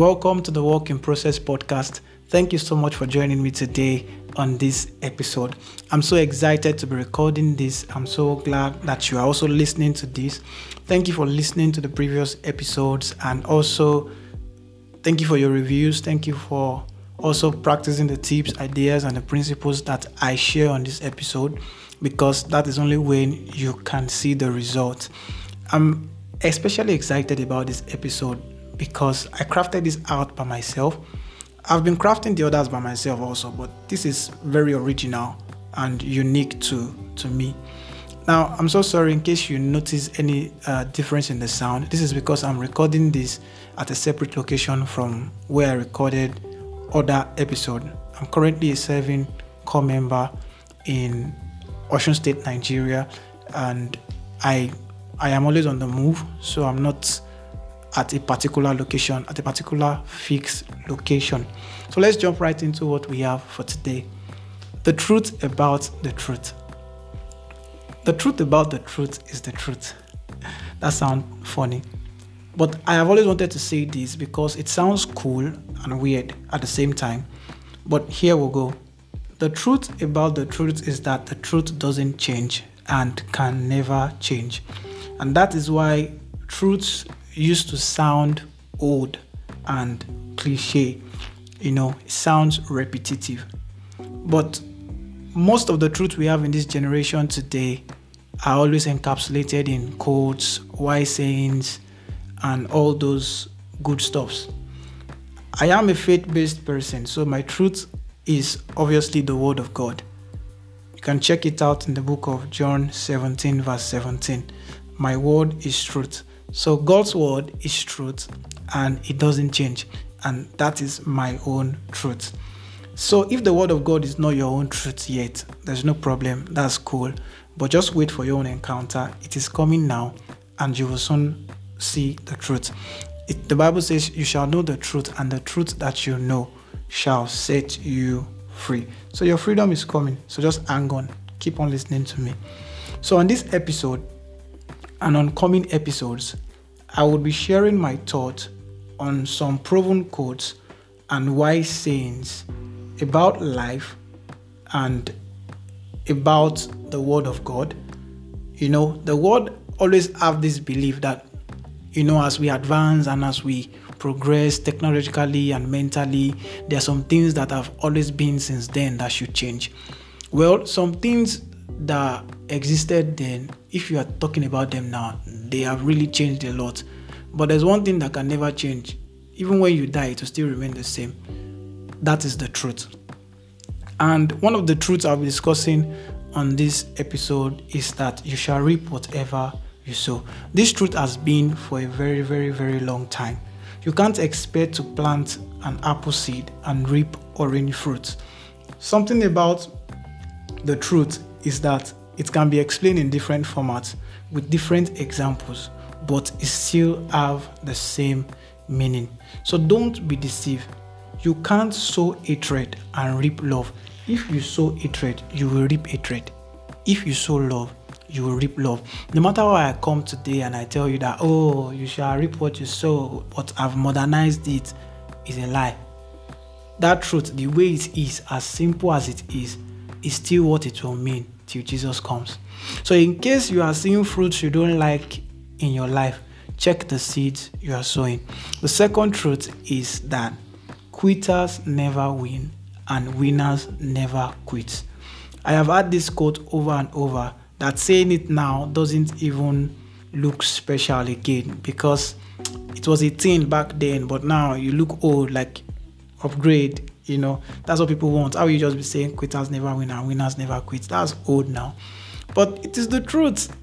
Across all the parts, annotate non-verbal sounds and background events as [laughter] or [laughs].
Welcome to the Work in Process podcast. Thank you so much for joining me today on this episode. I'm so excited to be recording this. I'm so glad that you are also listening to this. Thank you for listening to the previous episodes and also thank you for your reviews. Thank you for also practicing the tips, ideas, and the principles that I share on this episode because that is only when you can see the result. I'm especially excited about this episode because I crafted this out by myself. I've been crafting the others by myself also, but this is very original and unique to, to me. Now, I'm so sorry in case you notice any uh, difference in the sound. This is because I'm recording this at a separate location from where I recorded other episode. I'm currently a serving corps member in Osun State, Nigeria, and I I am always on the move, so I'm not at a particular location, at a particular fixed location. So let's jump right into what we have for today. The truth about the truth. The truth about the truth is the truth. [laughs] That sounds funny. But I have always wanted to say this because it sounds cool and weird at the same time. But here we go. The truth about the truth is that the truth doesn't change and can never change. And that is why truths used to sound old and cliche. You know, it sounds repetitive. But most of the truth we have in this generation today are always encapsulated in quotes, wise sayings, and all those good stuffs. I am a faith-based person, so my truth is obviously the word of God. You can check it out in the book of John 17 verse 17. My word is truth. So God's word is truth and it doesn't change. And that is my own truth. So if the word of God is not your own truth yet, there's no problem. That's cool. But just wait for your own encounter. It is coming now and you will soon see the truth. It, the Bible says, You shall know the truth, and the truth that you know shall set you free. So your freedom is coming. So just hang on. Keep on listening to me. So on this episode, and on coming episodes, I will be sharing my thoughts on some proven quotes and wise sayings about life and about the word of God. You know, the word always have this belief that you know as we advance and as we progress technologically and mentally, there are some things that have always been since then that should change. Well, some things that existed then, if you are talking about them now, they have really changed a lot. But there's one thing that can never change. Even when you die, it will still remain the same. That is the truth. And one of the truths I'll be discussing on this episode is that you shall reap whatever you sow. This truth has been for a very, very, very long time. You can't expect to plant an apple seed and reap orange fruit. Something about the truth is that it can be explained in different formats with different examples, but it still have the same meaning. So don't be deceived. You can't sow hatred and reap love. If you sow hatred, you will reap hatred. If you sow love, you will reap love. No matter how I come today and I tell you that, oh, you shall reap what you sow, but I've modernized it, is a lie. That truth, the way it is, as simple as it is, is still what it will mean till Jesus comes. So, in case you are seeing fruits you don't like in your life, check the seeds you are sowing. The second truth is that quitters never win and winners never quit. I have had this quote over and over that saying it now doesn't even look special again because it was a thing back then, but now you look old, like upgrade, you know. That's what people want. How you just be saying quitters never win and winners never quit. That's old now. But it is the truth.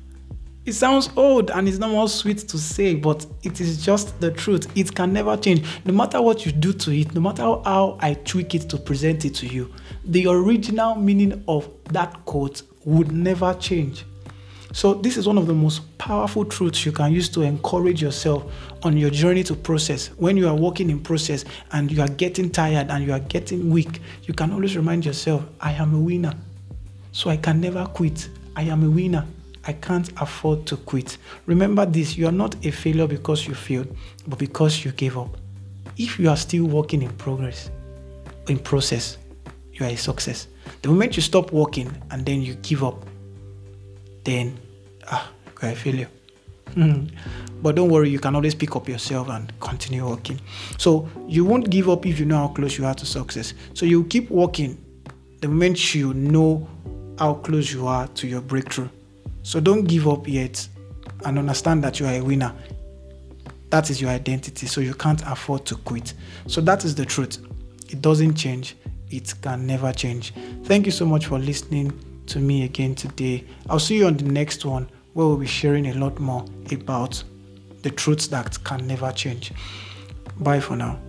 It sounds old and it's not more sweet to say, but it is just the truth. It can never change. No matter what you do to it, no matter how I tweak it to present it to you, the original meaning of that quote would never change. So, this is one of the most powerful truths you can use to encourage yourself on your journey to process. When you are working in process and you are getting tired and you are getting weak, you can always remind yourself, I am a winner. So, I can never quit. I am a winner. I can't afford to quit. Remember this you are not a failure because you failed, but because you gave up. if you are still working in progress, in process, you are a success. The moment you stop working and then you give up, then ah, a failure. Mm. But don't worry, you can always pick up yourself and continue working. So you won't give up if you know how close you are to success. So you keep working the moment you know how close you are to your breakthrough. So don't give up yet and understand that you are a winner. That is your identity, so you can't afford to quit. So that is the truth. It doesn't change, it can never change. Thank you so much for listening to me again today. I'll see you on the next one where we'll be sharing a lot more about the truths that can never change. Bye for now.